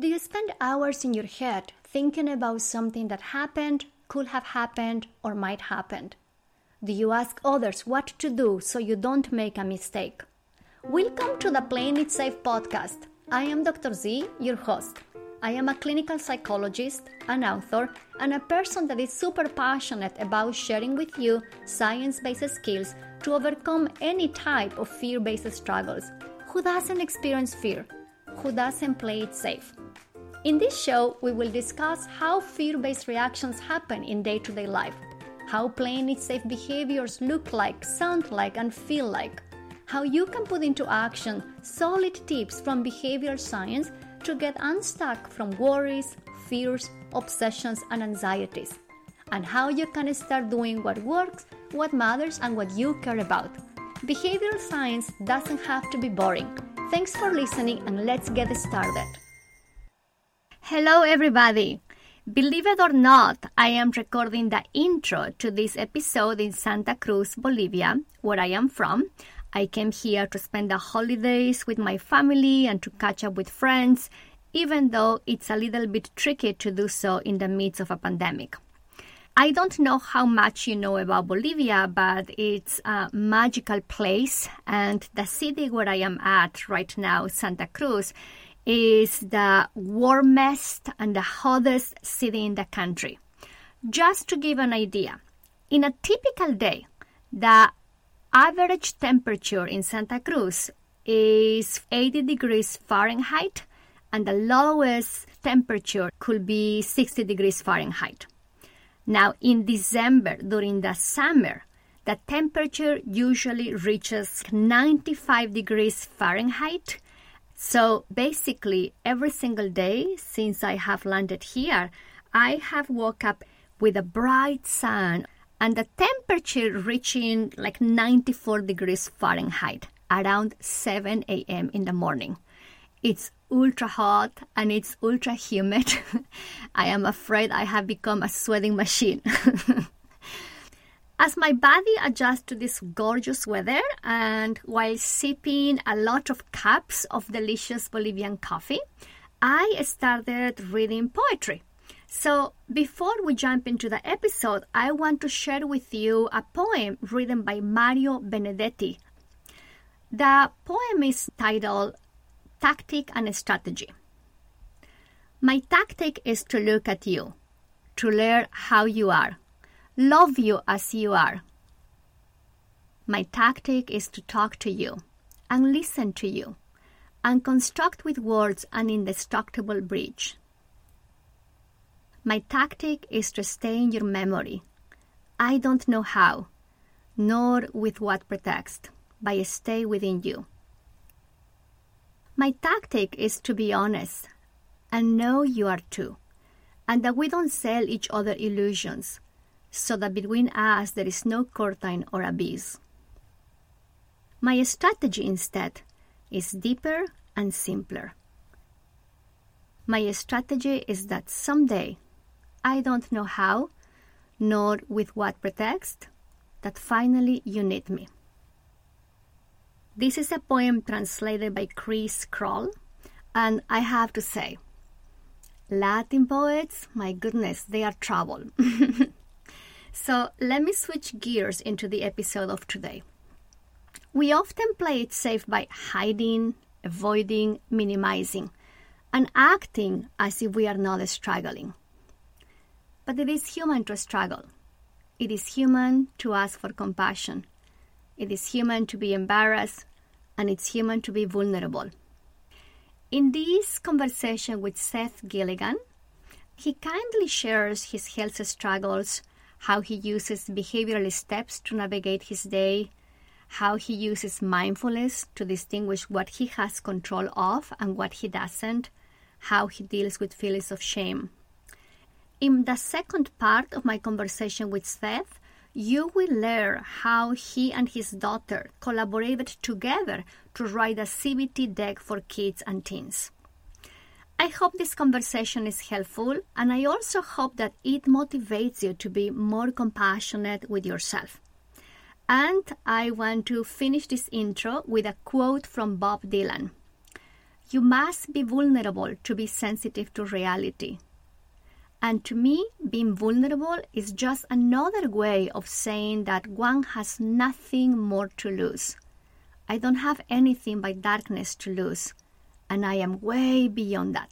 Do you spend hours in your head thinking about something that happened, could have happened, or might happen? Do you ask others what to do so you don't make a mistake? Welcome to the Playing It Safe podcast. I am Dr. Z, your host. I am a clinical psychologist, an author, and a person that is super passionate about sharing with you science based skills to overcome any type of fear based struggles. Who doesn't experience fear? Who doesn't play it safe? In this show, we will discuss how fear based reactions happen in day to day life, how playing it safe behaviors look like, sound like, and feel like, how you can put into action solid tips from behavioral science to get unstuck from worries, fears, obsessions, and anxieties, and how you can start doing what works, what matters, and what you care about. Behavioral science doesn't have to be boring. Thanks for listening, and let's get started. Hello, everybody. Believe it or not, I am recording the intro to this episode in Santa Cruz, Bolivia, where I am from. I came here to spend the holidays with my family and to catch up with friends, even though it's a little bit tricky to do so in the midst of a pandemic. I don't know how much you know about Bolivia, but it's a magical place, and the city where I am at right now, Santa Cruz, is the warmest and the hottest city in the country. Just to give an idea, in a typical day, the average temperature in Santa Cruz is 80 degrees Fahrenheit, and the lowest temperature could be 60 degrees Fahrenheit. Now, in December, during the summer, the temperature usually reaches 95 degrees Fahrenheit so basically, every single day since I have landed here, I have woke up with a bright sun and the temperature reaching like 94 degrees Fahrenheit around 7 a.m. in the morning. It's ultra hot and it's ultra humid. I am afraid I have become a sweating machine. As my body adjusts to this gorgeous weather and while sipping a lot of cups of delicious Bolivian coffee, I started reading poetry. So, before we jump into the episode, I want to share with you a poem written by Mario Benedetti. The poem is titled Tactic and Strategy. My tactic is to look at you, to learn how you are love you as you are. My tactic is to talk to you and listen to you and construct with words an indestructible bridge. My tactic is to stay in your memory. I don't know how, nor with what pretext, but I stay within you. My tactic is to be honest and know you are too, and that we don't sell each other illusions so that between us there is no curtain or abyss. My strategy instead is deeper and simpler. My strategy is that someday, I don't know how, nor with what pretext, that finally you need me. This is a poem translated by Chris Kroll, and I have to say, Latin poets, my goodness, they are trouble. So let me switch gears into the episode of today. We often play it safe by hiding, avoiding, minimizing, and acting as if we are not struggling. But it is human to struggle. It is human to ask for compassion. It is human to be embarrassed, and it's human to be vulnerable. In this conversation with Seth Gillihan, he kindly shares his health struggles how he uses behavioral steps to navigate his day, how he uses mindfulness to distinguish what he has control of and what he doesn't, how he deals with feelings of shame. In the second part of my conversation with Seth, you will learn how he and his daughter collaborated together to write a CBT deck for kids and teens. I hope this conversation is helpful, and I also hope that it motivates you to be more compassionate with yourself. And I want to finish this intro with a quote from Bob Dylan You must be vulnerable to be sensitive to reality. And to me, being vulnerable is just another way of saying that one has nothing more to lose. I don't have anything but darkness to lose, and I am way beyond that.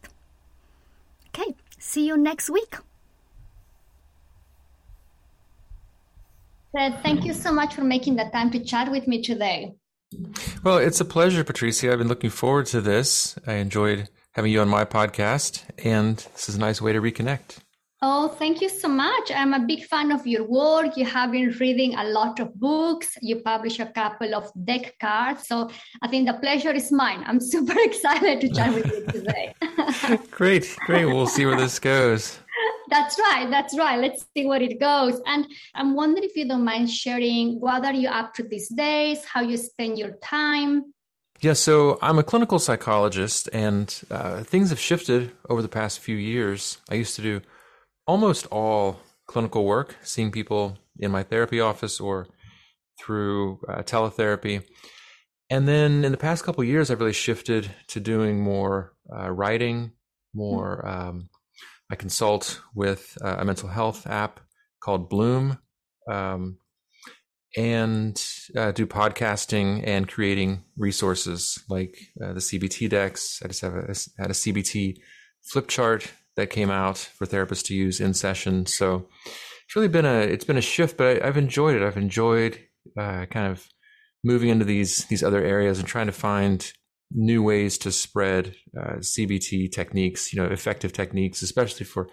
Okay, see you next week. Fred, thank you so much for making the time to chat with me today. Well, it's a pleasure, Patricia. I've been looking forward to this. I enjoyed having you on my podcast, and this is a nice way to reconnect. Oh, thank you so much. I'm a big fan of your work. You have been reading a lot of books. You publish a couple of deck cards. So I think the pleasure is mine. I'm super excited to chat with you today. great, great. We'll see where this goes. That's right. That's right. Let's see where it goes. And I'm wondering if you don't mind sharing what are you up to these days, how you spend your time. Yeah, so I'm a clinical psychologist, and uh, things have shifted over the past few years. I used to do almost all clinical work, seeing people in my therapy office or through uh, teletherapy. And then in the past couple years, I've really shifted to doing more uh, writing, more um, I consult with uh, a mental health app called Bloom, um, and uh, do podcasting and creating resources like uh, the CBT decks. I just have a, had a CBT flip chart that came out for therapists to use in session. So it's really been a it's been a shift, but I, have enjoyed it. I've enjoyed uh, kind of moving into these these other areas and trying to find new ways to spread uh, CBT techniques, you know, effective techniques, especially for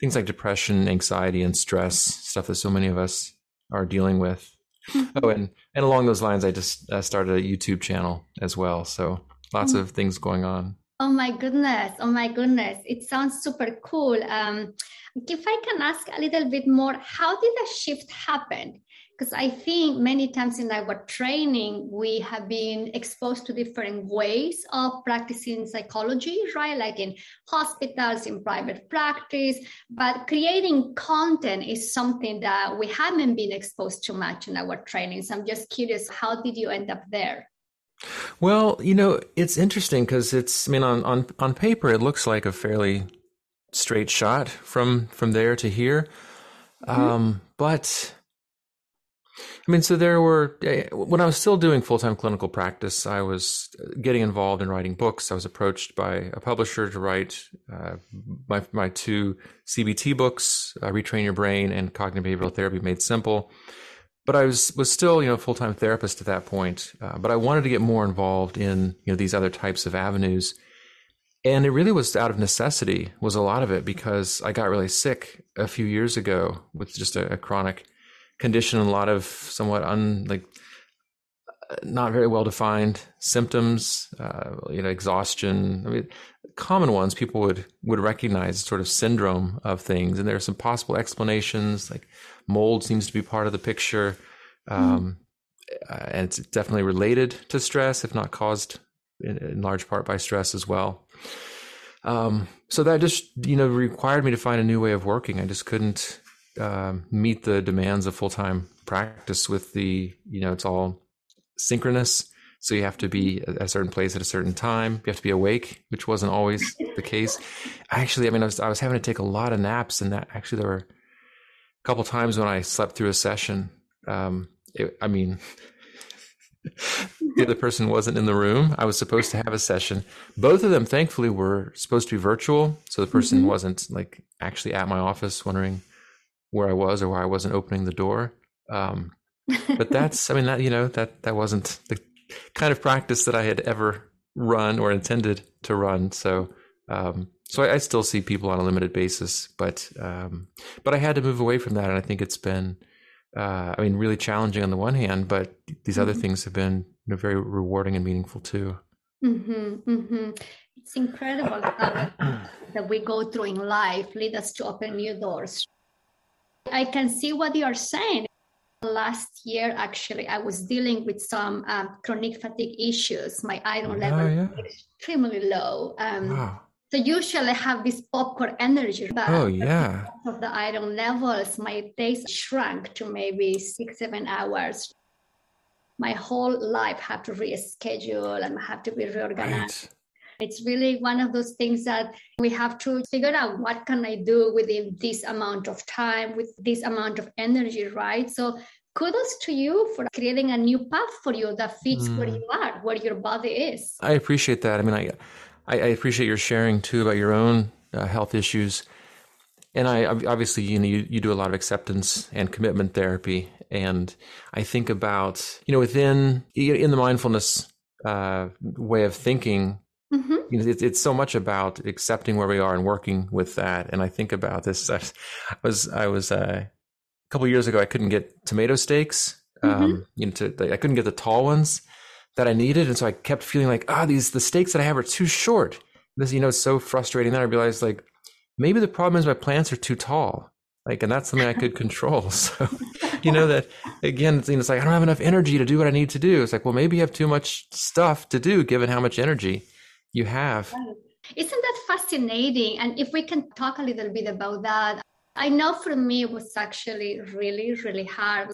things like depression, anxiety, and stress, stuff that so many of us are dealing with. Mm-hmm. Oh, and and along those lines, I just uh, started a YouTube channel as well. So lots mm-hmm. of things going on. Oh my goodness! Oh my goodness! It sounds super cool. Um, if I can ask a little bit more, how did the shift happen? because I think many times in our training, we have been exposed to different ways of practicing psychology, right? Like in hospitals, in private practice, but creating content is something that we haven't been exposed to much in our training. So I'm just curious, how did you end up there? Well, you know, it's interesting because it's, I mean, on, on, on paper, it looks like a fairly straight shot from, from there to here. Mm-hmm. Um, but I mean, so there were, eh, when I was still doing full time clinical practice, I was getting involved in writing books. I was approached by a publisher to write uh, my, my two CBT books, uh, Retrain Your Brain and Cognitive Behavioral Therapy Made Simple. But I was, was still, you know, full time therapist at that point. Uh, but I wanted to get more involved in, you know, these other types of avenues. And it really was out of necessity, was a lot of it, because I got really sick a few years ago with just a, a chronic condition, and a lot of somewhat un like not very well defined symptoms, uh, you know, exhaustion. I mean, common ones people would would recognize sort of syndrome of things, and there are some possible explanations. Like mold seems to be part of the picture, um, mm. uh, and it's definitely related to stress, if not caused in, in large part by stress as well. Um, so that just you know required me to find a new way of working. I just couldn't um, meet the demands of full time practice with the you know it's all synchronous. So you have to be at a certain place at a certain time. You have to be awake, which wasn't always the case. Actually, I mean, I was I was having to take a lot of naps, and that actually there were a couple times when I slept through a session. Um, it, I mean, the other person wasn't in the room. I was supposed to have a session. Both of them, thankfully, were supposed to be virtual, so the person mm-hmm. wasn't like actually at my office wondering where I was or why I wasn't opening the door. Um, but that's, I mean, that, you know, that, that wasn't the kind of practice that I had ever run or intended to run. So, um, so I, I, still see people on a limited basis, but, um, but I had to move away from that. And I think it's been, uh, I mean, really challenging on the one hand, but these mm-hmm. other things have been you know, very rewarding and meaningful too. Mm-hmm, mm-hmm. It's incredible that we go through in life lead us to open new doors. I can see what you are saying. Last year, actually, I was dealing with some um, chronic fatigue issues. My iron oh, level yeah. extremely low. Um, wow. So usually I have this popcorn energy. But oh yeah. Of the iron levels, my days shrunk to maybe six, seven hours. My whole life had to reschedule and have to be reorganized. Right. It's really one of those things that we have to figure out what can I do within this amount of time, with this amount of energy, right? So kudos to you for creating a new path for you that fits mm. where you are, where your body is. I appreciate that. I mean, I, I, appreciate your sharing too about your own uh, health issues. And I obviously, you know, you, you do a lot of acceptance and commitment therapy. And I think about, you know, within, in the mindfulness uh, way of thinking, mm-hmm. you know, it, it's so much about accepting where we are and working with that. And I think about this. I was, I was, uh, a couple years ago, I couldn't get tomato stakes. Mm-hmm. Um, you know, to, I couldn't get the tall ones that I needed, and so I kept feeling like, ah, these the stakes that I have are too short. This, you know, it's so frustrating. Then I realized, like, maybe the problem is my plants are too tall. Like, and that's something I could control. So, you know, that again, it's, it's like I don't have enough energy to do what I need to do. It's like, well, maybe you have too much stuff to do, given how much energy you have. Isn't that fascinating? And if we can talk a little bit about that, I know for me it was actually really, really hard.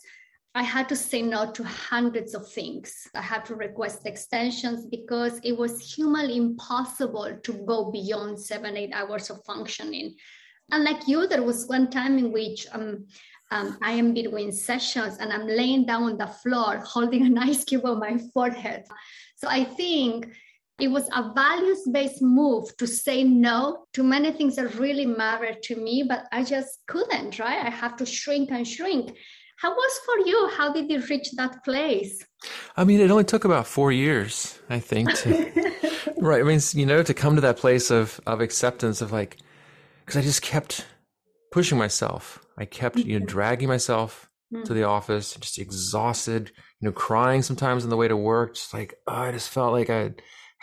I had to say no to hundreds of things. I had to request extensions because it was humanly impossible to go beyond seven, eight hours of functioning. And like you, there was one time in which um, um, I am between sessions and I'm laying down on the floor holding an ice cube on my forehead. So I think it was a values based move to say no to many things that really mattered to me, but I just couldn't, right? I have to shrink and shrink. How was for you? How did you reach that place? I mean, it only took about four years, I think. To, right. I mean, you know, to come to that place of, of acceptance of like, because I just kept pushing myself. I kept, you know, mm-hmm. dragging myself to the office, just exhausted, you know, crying sometimes on the way to work. Just like, oh, I just felt like I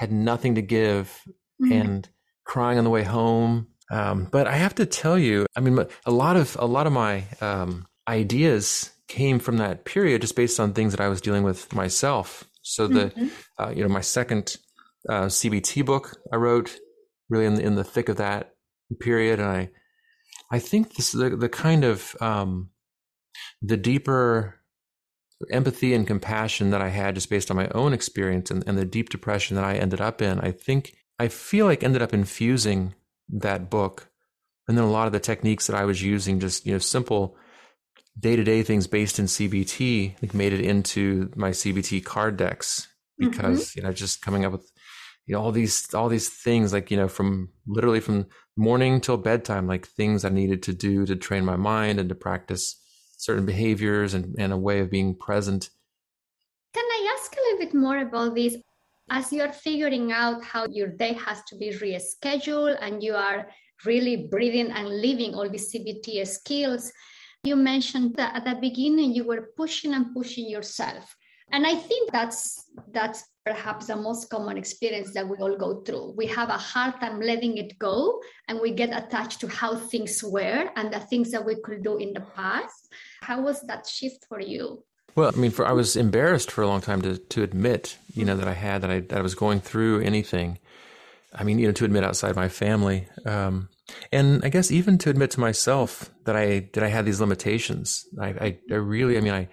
had nothing to give mm-hmm. and crying on the way home. Um, but I have to tell you, I mean, a lot of a lot of my um, ideas came from that period, just based on things that I was dealing with myself. So the, mm-hmm. uh, you know, my second uh, CBT book I wrote, really in the, in the thick of that period, and I, I think this the the kind of um, the deeper empathy and compassion that I had just based on my own experience and, and the deep depression that I ended up in, I think I feel like ended up infusing that book. And then a lot of the techniques that I was using, just, you know, simple day to day things based in CBT, like made it into my CBT card decks because, mm-hmm. you know, just coming up with, you know, all these, all these things like, you know, from literally from morning till bedtime, like things I needed to do to train my mind and to practice certain behaviors and, and a way of being present. Can I ask a little bit more about this? As you're figuring out how your day has to be rescheduled and you are really breathing and living all these CBT skills, you mentioned that at the beginning you were pushing and pushing yourself. And I think that's that's perhaps the most common experience that we all go through. We have a hard time letting it go and we get attached to how things were and the things that we could do in the past. How was that shift for you? Well, I mean, for I was embarrassed for a long time to to admit, you know, that I had that I that I was going through anything. I mean, you know, to admit outside my family, um, and I guess even to admit to myself that I that I had these limitations. I, I, I really, I mean, I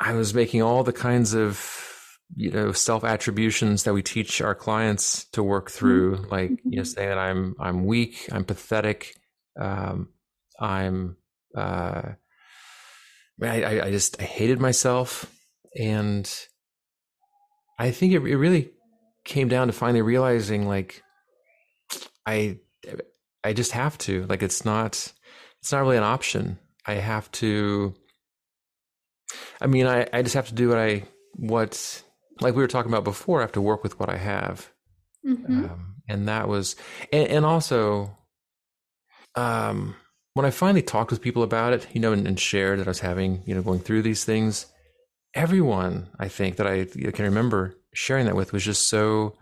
I was making all the kinds of you know self attributions that we teach our clients to work through, mm-hmm. like you know, saying that I'm I'm weak, I'm pathetic, um, I'm. Uh, I, I just I hated myself, and I think it, it really came down to finally realizing like I I just have to like it's not it's not really an option. I have to. I mean, I I just have to do what I what like we were talking about before. I have to work with what I have, mm-hmm. um, and that was and, and also um when I finally talked with people about it, you know, and, and, shared that I was having, you know, going through these things, everyone I think that I can remember sharing that with was just so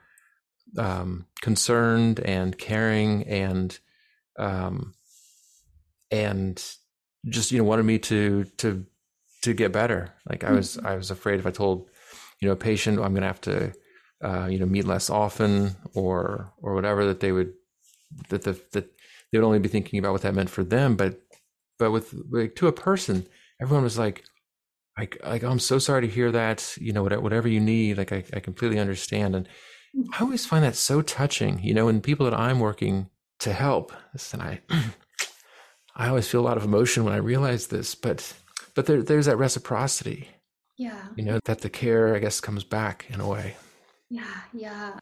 um, concerned and caring and um, and just you know wanted me to to to get better. Like I was mm-hmm. I was afraid if I told you know a patient I'm going to have to uh, you know meet less often or or whatever that they would that the that they would only be thinking about what that meant for them. But but with like to a person, everyone was like, like like oh, I'm so sorry to hear that. You know, whatever you need, like I, I completely understand. And mm. I always find that so touching, you know, and people that I'm working to help, and I, I always feel a lot of emotion when I realize this, but, but there, there's that reciprocity. Yeah. You know, that the care, I guess, comes back in a way. Yeah, yeah.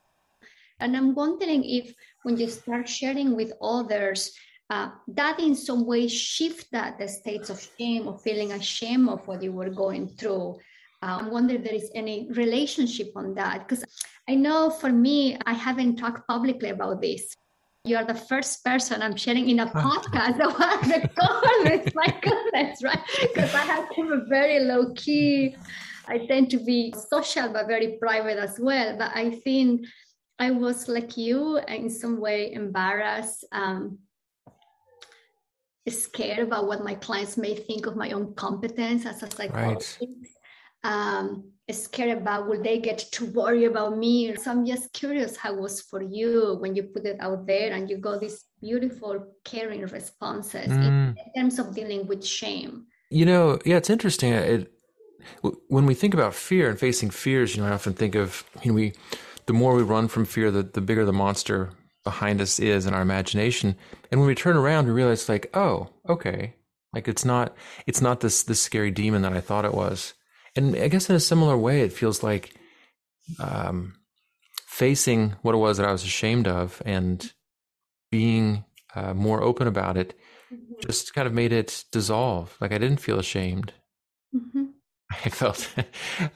And I'm wondering if when you start sharing with others, uh, that in some way shift that the states of shame or feeling ashamed of what you were going through. Uh, I wonder if there is any relationship on that because I know for me, I haven't talked publicly about this. You are the first person I'm sharing in a podcast that was the My goodness, right? Because I have a very low key. I tend to be social but very private as well. But I think I was like you, in some way embarrassed, um, scared about what my clients may think of my own competence as a psychologist. Right. Um, scared about will they get to worry about me? So I'm just curious how it was for you when you put it out there and you got these beautiful, caring responses mm. in terms of dealing with shame. You know, yeah, it's interesting. It, when we think about fear and facing fears, you know, I often think of you know we the more we run from fear, the, the bigger the monster behind us is in our imagination. And when we turn around, we realize like, oh, okay. Like it's not, it's not this, this scary demon that I thought it was. And I guess in a similar way, it feels like, um, facing what it was that I was ashamed of and being uh, more open about it mm-hmm. just kind of made it dissolve. Like I didn't feel ashamed. Mm-hmm. I felt,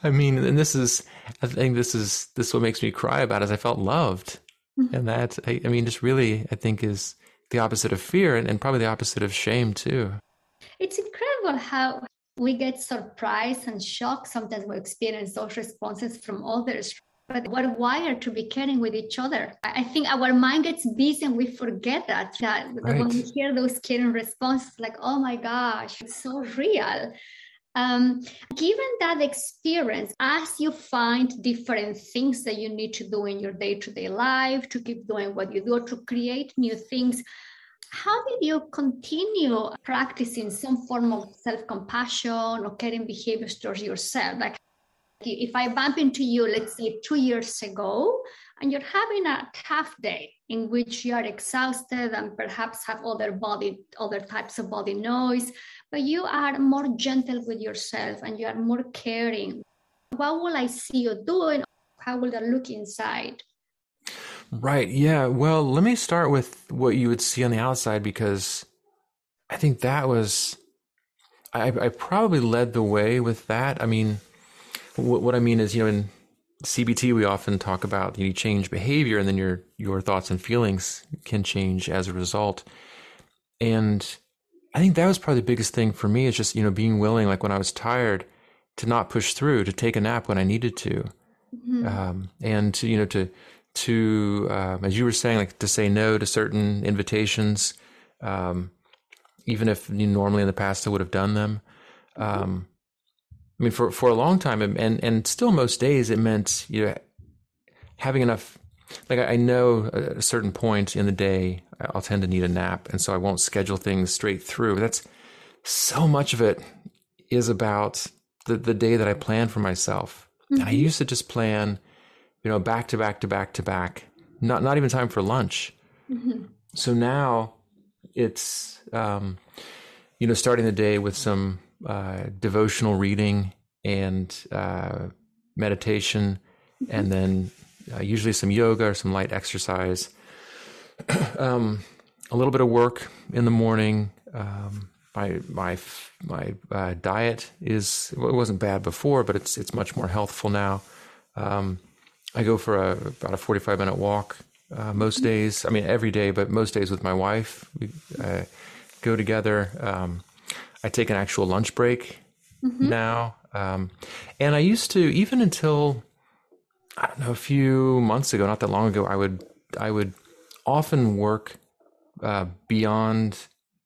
I mean, and this is, I think this is, this what makes me cry about is I felt loved. Mm-hmm. And that, I, I, mean, just really, I think is the opposite of fear and, and probably the opposite of shame too. It's incredible how we get surprised and shocked sometimes we experience those responses from others. But we're wired to be caring with each other. I think our mind gets busy and we forget that. That right. when we hear those caring responses, like, oh my gosh, it's so real. Um, given that experience, as you find different things that you need to do in your day to day life to keep doing what you do, or to create new things, how did you continue practicing some form of self compassion or caring behaviors towards yourself? Like, if I bump into you, let's say two years ago, and you're having a tough day in which you are exhausted and perhaps have other body, other types of body noise, but you are more gentle with yourself and you are more caring. What will I see you doing? How will that look inside? Right. Yeah. Well, let me start with what you would see on the outside because I think that was, I, I probably led the way with that. I mean, what, what I mean is, you know, in CBT, we often talk about you, change behavior and then your, your thoughts and feelings can change as a result. And I think that was probably the biggest thing for me is just, you know, being willing, like when I was tired, to not push through, to take a nap when I needed to. Mm-hmm. Um, and to, you know, to, to, um, as you were saying, like to say no to certain invitations, um, even if you normally in the past I would have done them. Mm-hmm. Um, I mean, for, for a long time and, and still most days, it meant, you know, having enough like I know at a certain point in the day I'll tend to need a nap, and so I won't schedule things straight through. That's so much of it is about the the day that I plan for myself. Mm-hmm. And I mm-hmm. used to just plan, you know, back to back to back to back, not not even time for lunch. Mm-hmm. So now it's um, you know starting the day with some uh, devotional reading and uh, meditation, mm-hmm. and then uh, usually some yoga or some light exercise, um, a little bit of work in the morning. Um, my my my uh, diet is well, it wasn't bad before, but it's it's much more healthful now. Um, I go for a, about a forty five minute walk uh, most days. I mean every day, but most days with my wife. We uh, go together. Um, I take an actual lunch break mm-hmm. now, um, and I used to even until I don't know, a few months ago, not that long ago, I would I would often work uh, beyond.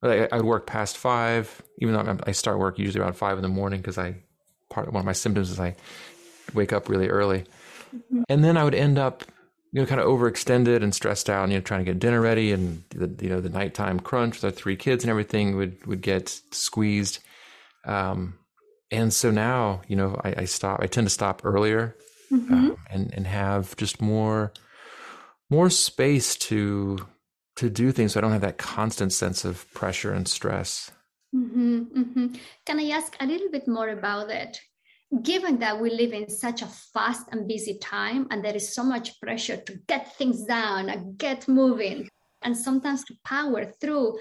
I, I would work past five, even though I start work usually around five in the morning because I part one of my symptoms is I wake up really early, mm-hmm. and then I would end up you know kind of overextended and stressed out, and you know trying to get dinner ready and the you know the nighttime crunch with our three kids and everything would would get squeezed. Um, and so now, you know, I, I, stop. I tend to stop earlier mm-hmm. uh, and and have just more more space to to do things so I don't have that constant sense of pressure and stress. Mm-hmm, mm-hmm. Can I ask a little bit more about it? Given that we live in such a fast and busy time, and there is so much pressure to get things done and get moving, and sometimes to power through,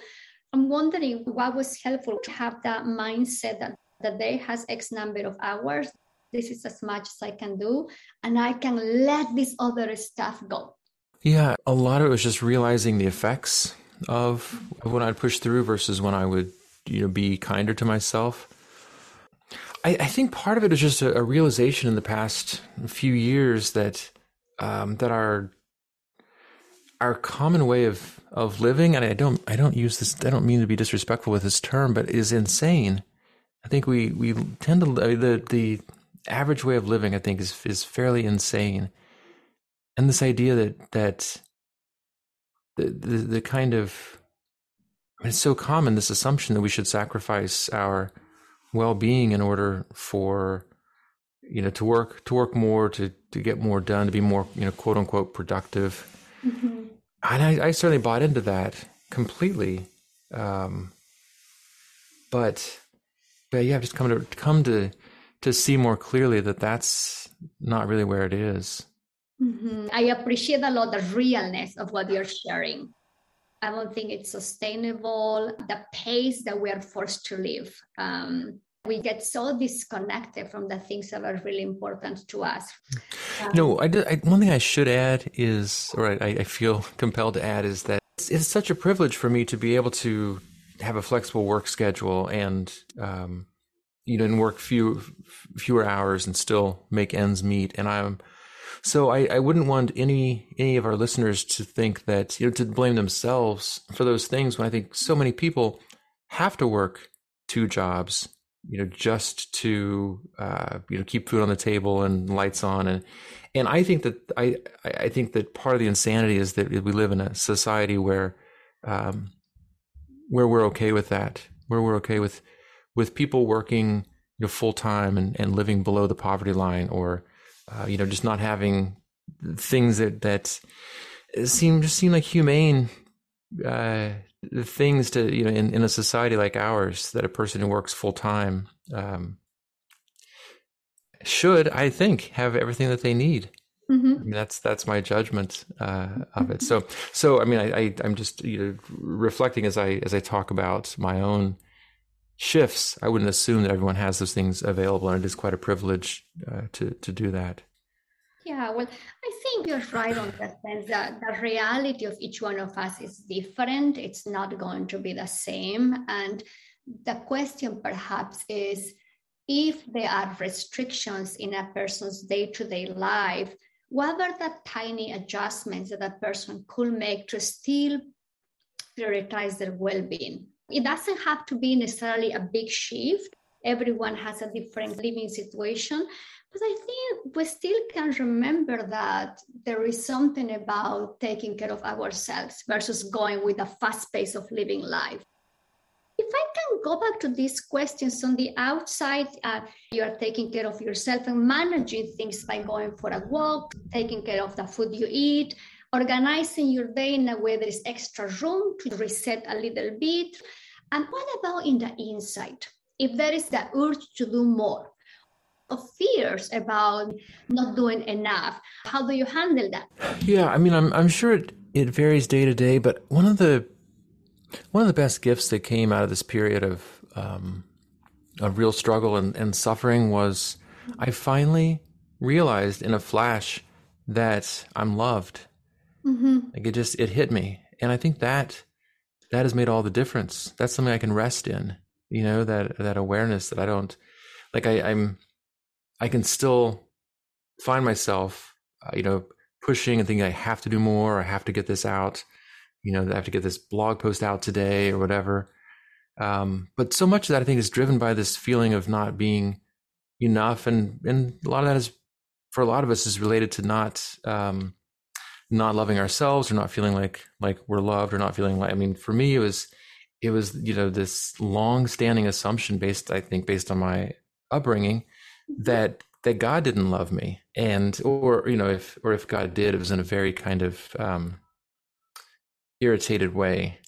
I'm wondering what was helpful to have that mindset that the day has X number of hours. This is as much as I can do, and I can let this other stuff go. Yeah, a lot of it was just realizing the effects of when I'd push through versus when I would, you know, be kinder to myself. I, I think part of it is just a, a, realization in the past few years that um, that our our common way of of living, and I don't I don't use this I don't mean to be disrespectful with this term, but is insane. I think we we tend to the the average way of living I think is is fairly insane and this idea that that the the, the kind of it's so common this assumption that we should sacrifice our well-being in order for you know to work to work more to to get more done to be more you know quote unquote productive mm-hmm. and I, I, certainly bought into that completely um, but but yeah I've just come to come to to see more clearly that that's not really where it is Mm-hmm. I appreciate a lot the realness of what you're sharing. I don't think it's sustainable, the pace that we are forced to live. Um, we get so disconnected from the things that are really important to us. Um, no, I, did, I, one thing I should add is, or I, I feel compelled to add, is that it's, it's, such a privilege for me to be able to have a flexible work schedule and, um, you know, and work few fewer hours and still make ends meet. And I'm so I, I wouldn't want any any of our listeners to think that you know to blame themselves for those things when I think so many people have to work two jobs, you know, just to uh, you know keep food on the table and lights on. And and I think that I I think that part of the insanity is that we live in a society where um, where we're okay with that, where we're okay with with people working you know full time and, and living below the poverty line or uh, you know, just not having things that that seem just seem like humane uh, things to you know in, in a society like ours that a person who works full time um, should I think have everything that they need. Mm-hmm. I mean, that's that's my judgment uh, of it. So so I mean I, I am just you know reflecting as I as I talk about my own shifts, I wouldn't assume that everyone has those things available, and it is quite a privilege uh, to to do that. Yeah, well, I think you're right on that sense that the reality of each one of us is different. It's not going to be the same, and the question perhaps is if there are restrictions in a person's day-to-day life what are the tiny adjustments that a person could make to still prioritize their well-being it doesn't have to be necessarily a big shift. Everyone has a different living situation. But I think we still can remember that there is something about taking care of ourselves versus going with a fast pace of living life. If I can go back to these questions on the outside, uh, you are taking care of yourself and managing things by going for a walk, taking care of the food you eat, organizing your day in a way there is extra room to reset a little bit. And what about in the inside? If there is the urge to do more, of fears about not doing enough, how do you handle that? Yeah, I mean, I'm I'm sure it, it varies day to day, but one of the one of the best gifts that came out of this period of um, of real struggle and, and suffering was I finally realized in a flash that I'm loved Mm-hmm. Like it just it hit me, and I think that that has made all the difference. That's something I can rest in. You know that that awareness that I don't like. I, I'm I can still find myself, uh, you know, pushing and thinking I have to do more. I have to get this out. You know, I have to get this blog post out today or whatever. Um, but so much of that I think is driven by this feeling of not being enough, and and a lot of that is for a lot of us is related to not um, not loving ourselves or not feeling like like we're loved or not feeling like I mean for me it was it was you know this long standing assumption based I think based on my upbringing that that God didn't love me, and or you know if or if God did, it was in a very kind of um, irritated way.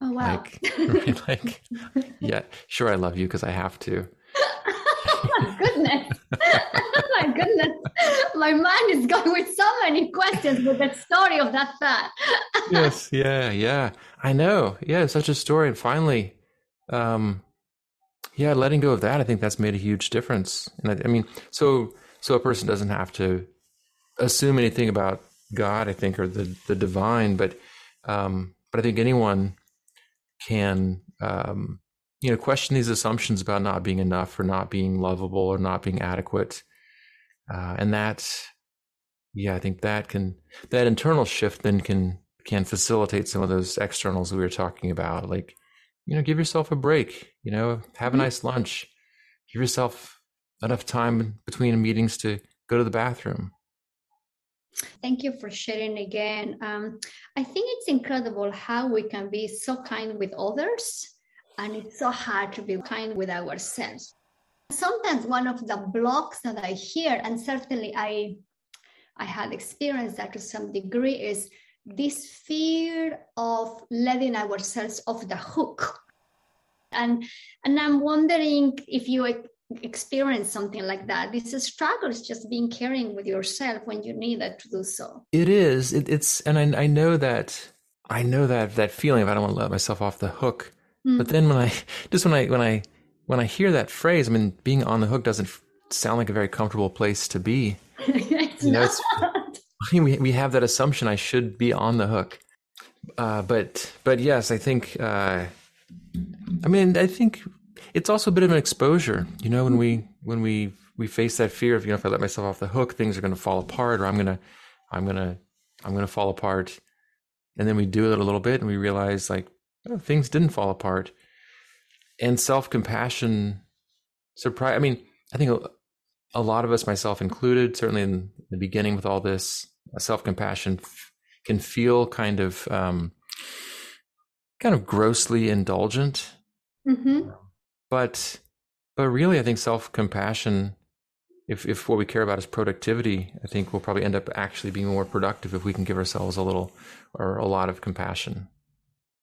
Oh wow! Like, like, yeah, sure, I love you because I have to. oh my goodness! My! My mind is going with so many questions with that story of that fat. yes, yeah, yeah. I know. Yeah, such a story, and finally, um, yeah, letting go of that, I think that's made a huge difference. And I, I mean, so so a person doesn't have to assume anything about God, I think, or the the divine, but um, but I think anyone can um, you know question these assumptions about not being enough or not being lovable or not being adequate, uh, and that yeah, I think that can that internal shift then can can facilitate some of those externals we were talking about, like you know, give yourself a break. You know, have a mm-hmm. nice lunch. Give yourself enough time between meetings to go to the bathroom. Thank you for sharing again. Um, I think it's incredible how we can be so kind with others, and it's so hard to be kind with ourselves. Sometimes one of the blocks that I hear, and certainly I, I had experienced that to some degree, is this fear of letting ourselves off the hook. And, and I'm wondering if you experience something like that. This struggle is just being caring with yourself when you need it to do so. It is. It, it's, and I, I know that, I know that, that feeling of I don't want to let myself off the hook. Mm. But then when I, just when I, when I, when I hear that phrase, I mean, being on the hook doesn't sound like a very comfortable place to be. it's you know, not. It's, we we have that assumption I should be on the hook. Uh, but but yes, I think. Uh, I mean, I think it's also a bit of an exposure. You know, when we when we we face that fear of you know if I let myself off the hook, things are going to fall apart, or I'm gonna I'm gonna I'm gonna fall apart. And then we do it a little bit, and we realize like oh, things didn't fall apart. And self compassion, surprise. I mean, I think a, a lot of us, myself included, certainly in the beginning with all this, self compassion f- can feel kind of um, kind of grossly indulgent. Mm-hmm. But but really, I think self compassion, if if what we care about is productivity, I think we'll probably end up actually being more productive if we can give ourselves a little or a lot of compassion.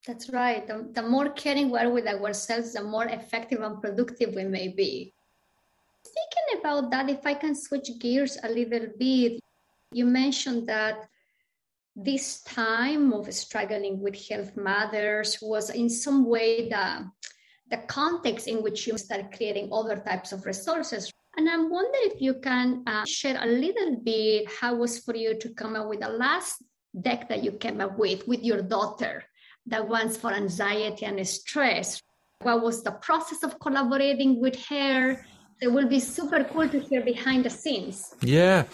That's right. The, the more caring we are with ourselves, the more effective and productive we may be. Thinking about that, if I can switch gears a little bit, you mentioned that this time of struggling with health matters was in some way the, the context in which you started creating other types of resources. And I'm wondering if you can uh, share a little bit how was for you to come up with the last deck that you came up with with your daughter, the ones for anxiety and stress. What was the process of collaborating with her? it will be super cool to hear behind the scenes. Yeah,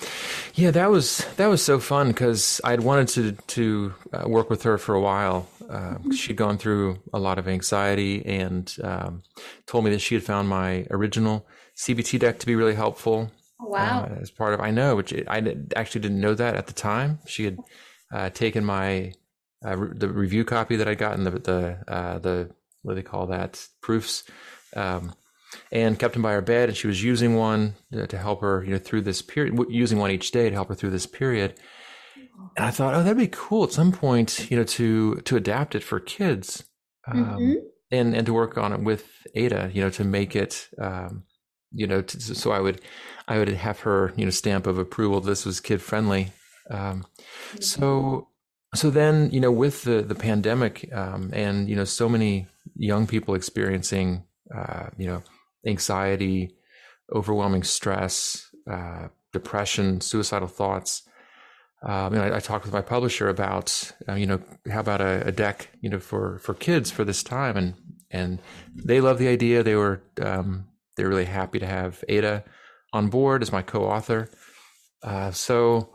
yeah, that was that was so fun because I'd wanted to to uh, work with her for a while. Uh, mm-hmm. She'd gone through a lot of anxiety and um, told me that she had found my original CBT deck to be really helpful. Oh, wow! Uh, as part of I know, which I actually didn't know that at the time. She had uh, taken my uh, re- the review copy that I got and the the uh, the what do they call that proofs. Um, and kept them by her bed. And she was using one to help her, you know, through this period, using one each day to help her through this period. And I thought, oh, that'd be cool at some point, you know, to to adapt it for kids, um, mm-hmm. and and to work on it with Ada, you know, to make it, um, you know, to, so I would I would have her, you know, stamp of approval. This was kid friendly. Um, mm-hmm. So so then, you know, with the the pandemic, um, and you know, so many young people experiencing, uh, you know, anxiety, overwhelming stress, uh, depression, suicidal thoughts. Um, and I, I, talked with my publisher about, uh, you know, how about a, a, deck, you know, for for kids for this time, and and they love the idea. They were um, they're really happy to have Ada on board as my co-author. Uh, so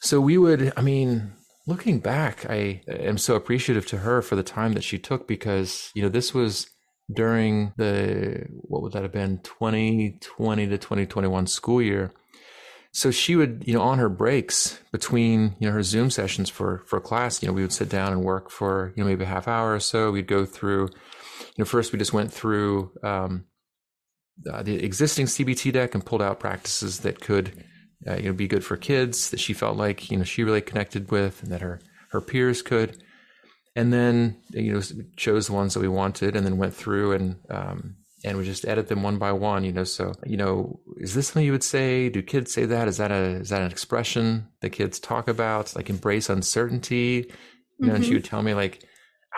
so we would, I mean, looking back, I am so appreciative to her for the time that she took because you know this was during the what would that have been 2020 to 2021 school year. So she would you know on her breaks between you know her zoom sessions for for class you know we would sit down and work for you know maybe a half hour or so. We'd go through you know first we just went through um uh, the existing CBT deck and pulled out practices that could uh, you know be good for kids that she felt like you know she really connected with and that her her peers could. And then you know chose the ones that we wanted and then went through and um, and we just edit them one by one you know. So you know is this something you would say? Do kids say that? Is that a is that an expression that kids talk about? Like embrace uncertainty? You know mm-hmm. and she mm-hmm. would tell me like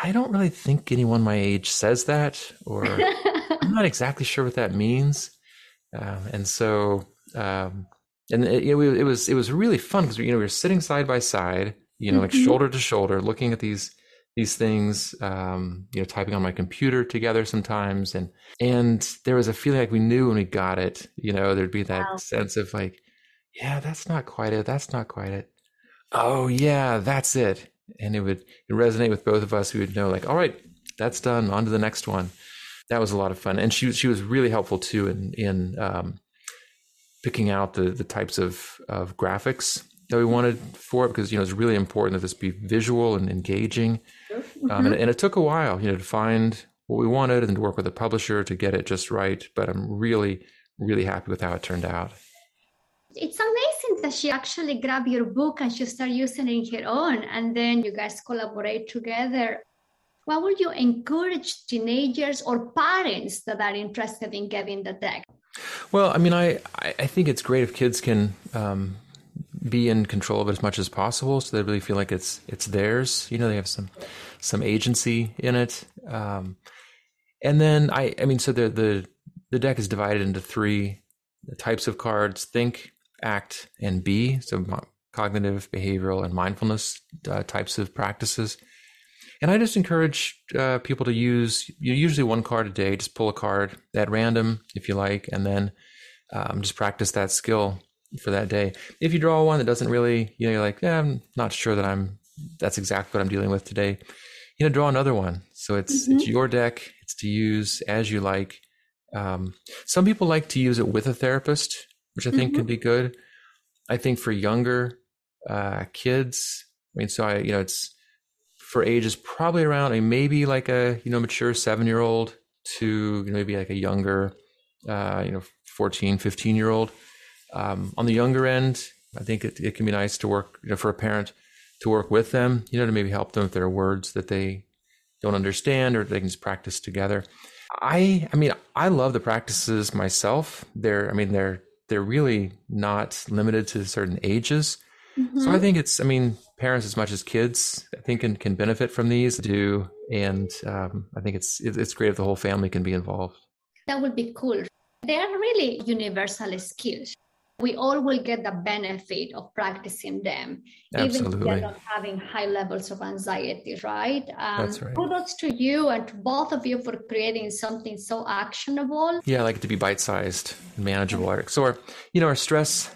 i don't really think anyone my age says that or i'm not exactly sure what that means. Um, and so um, and it, you know, it was it was really fun because you know we were sitting side by side you know like mm-hmm. shoulder to shoulder looking at these these things, um, you know, typing on my computer together sometimes, and and there was a feeling like we knew when we got it. You know, there'd be that wow. sense of like, yeah, that's not quite it. That's not quite it. Oh yeah, that's it. And it would resonate with both of us. We would know like, all right, that's done. On to the next one. That was a lot of fun, and she she was really helpful too in in um, picking out the the types of of graphics that we wanted for it because you know it's really important that this be visual and engaging. Mm-hmm. Um, and, and, it took a while, you know, to find what we wanted and to work with a publisher to get it just right. But I'm really, really happy with how it turned out. It's amazing that she actually grabbed your book and she started using it her own, and then you guys collaborate together. What would you encourage teenagers or parents that are interested in getting the deck? Well, I mean, I, I think it's great if kids can um, be in control of it as much as possible, so they really feel like it's it's theirs. You know, they have some some agency in it. Um, and then I I mean, so the the the deck is divided into three types of cards: think, act, and be. So cognitive, behavioral, and mindfulness uh, types of practices. And I just encourage uh, people to use you know, usually one card a day. Just pull a card at random if you like, and then um, just practice that skill for that day. If you draw one that doesn't really, you know, you're like, yeah, I'm not sure that I'm that's exactly what I'm dealing with today. You know, draw another one. So it's mm-hmm. it's your deck. It's to use as you like. Um, some people like to use it with a therapist, which I think mm-hmm. can be good. I think for younger uh, kids, I mean, so I, you know, it's for ages probably around a maybe like a you know mature seven year old to you know, maybe like a younger, uh, you know, 14, 15 year old. Um, on the younger end, I think it, it can be nice to work, you know, for a parent to work with them, you know, to maybe help them with their words that they don't understand or they can just practice together. I, I mean, I love the practices myself. They're, I mean, they're, they're really not limited to certain ages. Mm-hmm. So I think it's, I mean, parents as much as kids, I think can, can benefit from these do. And um, I think it's, it's great if the whole family can be involved. That would be cool. They are really universal skills we all will get the benefit of practicing them, Absolutely. even if they're not having high levels of anxiety, right? Um, That's right. Kudos to you and to both of you for creating something so actionable. Yeah, I like it to be bite sized, manageable. So, our, you know, our stress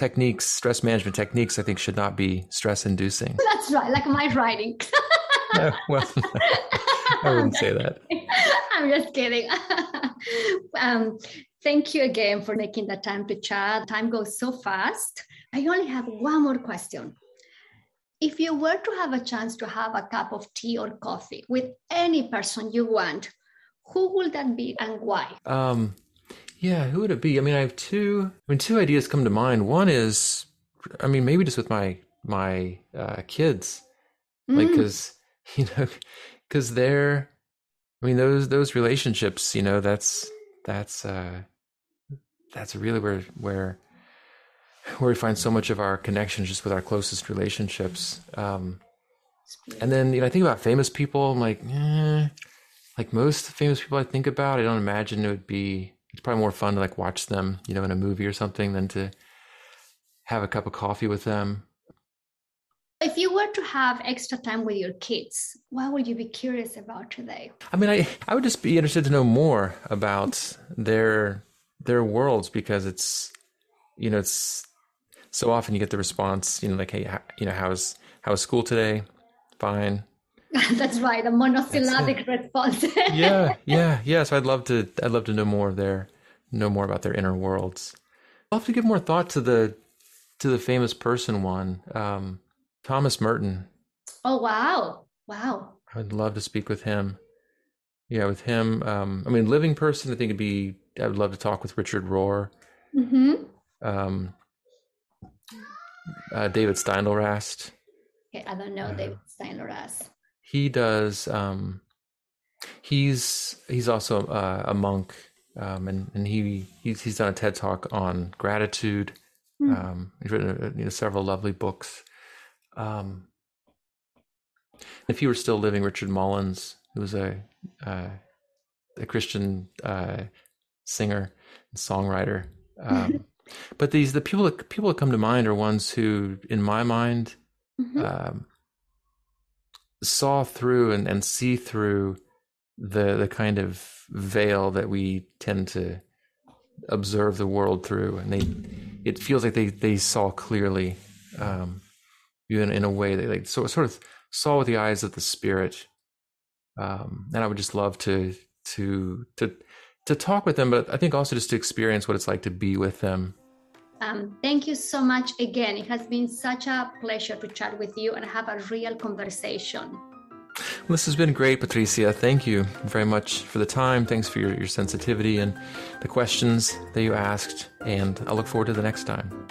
techniques, stress management techniques, I think should not be stress inducing. That's right, like my writing. no, well, I wouldn't say that. I'm just kidding. um, Thank you again for making the time to chat. Time goes so fast. I only have one more question. If you were to have a chance to have a cup of tea or coffee with any person you want, who would that be and why? Um, yeah, who would it be? I mean, I have two. I mean, two ideas come to mind. One is, I mean, maybe just with my my uh, kids, mm. like because you know, because they're. I mean, those those relationships, you know, that's that's uh that's really where where where we find so much of our connections just with our closest relationships. Um, and then you know, I think about famous people. I'm like, eh, like most famous people I think about, I don't imagine it would be. It's probably more fun to like watch them, you know, in a movie or something, than to have a cup of coffee with them. If you were to have extra time with your kids, what would you be curious about today? I mean, I I would just be interested to know more about their their worlds because it's you know it's so often you get the response you know like hey you know how's how's school today fine that's right a monosyllabic response yeah yeah yeah so i'd love to i'd love to know more of their know more about their inner worlds i'll have to give more thought to the to the famous person one um thomas merton oh wow wow i'd love to speak with him yeah with him um i mean living person i think it'd be I would love to talk with Richard Rohr. Mm-hmm. Um, uh, David Steindl-Rast. Okay, I don't know uh, David Steindl-Rast. He does. Um, he's he's also uh, a monk, um, and and he he's he's done a TED talk on gratitude. Mm. Um, he's written uh, you know, several lovely books. Um, if he were still living, Richard Mullins, who was a uh, a Christian uh, singer and songwriter. Um, but these the people that people that come to mind are ones who, in my mind, mm-hmm. um, saw through and, and see through the the kind of veil that we tend to observe the world through, and they it feels like they they saw clearly, um, in in a way they like so sort of saw with the eyes of the spirit. Um, and I would just love to to to to talk with them, but I think also just to experience what it's like to be with them. Um, thank you so much again. It has been such a pleasure to chat with you and have a real conversation. This has been great, Patricia. Thank you very much for the time. Thanks for your, your sensitivity and the questions that you asked. And I look forward to the next time.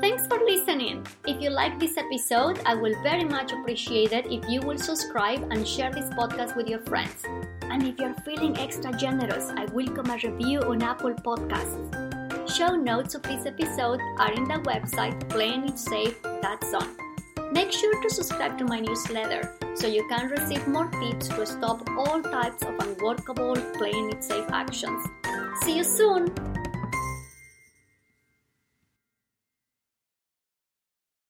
Thanks for listening. If you like this episode, I will very much appreciate it if you will subscribe and share this podcast with your friends. And if you're feeling extra generous, I welcome a review on Apple Podcasts. Show notes of this episode are in the website playingitsafe.zone. Make sure to subscribe to my newsletter so you can receive more tips to stop all types of unworkable playing it safe actions. See you soon!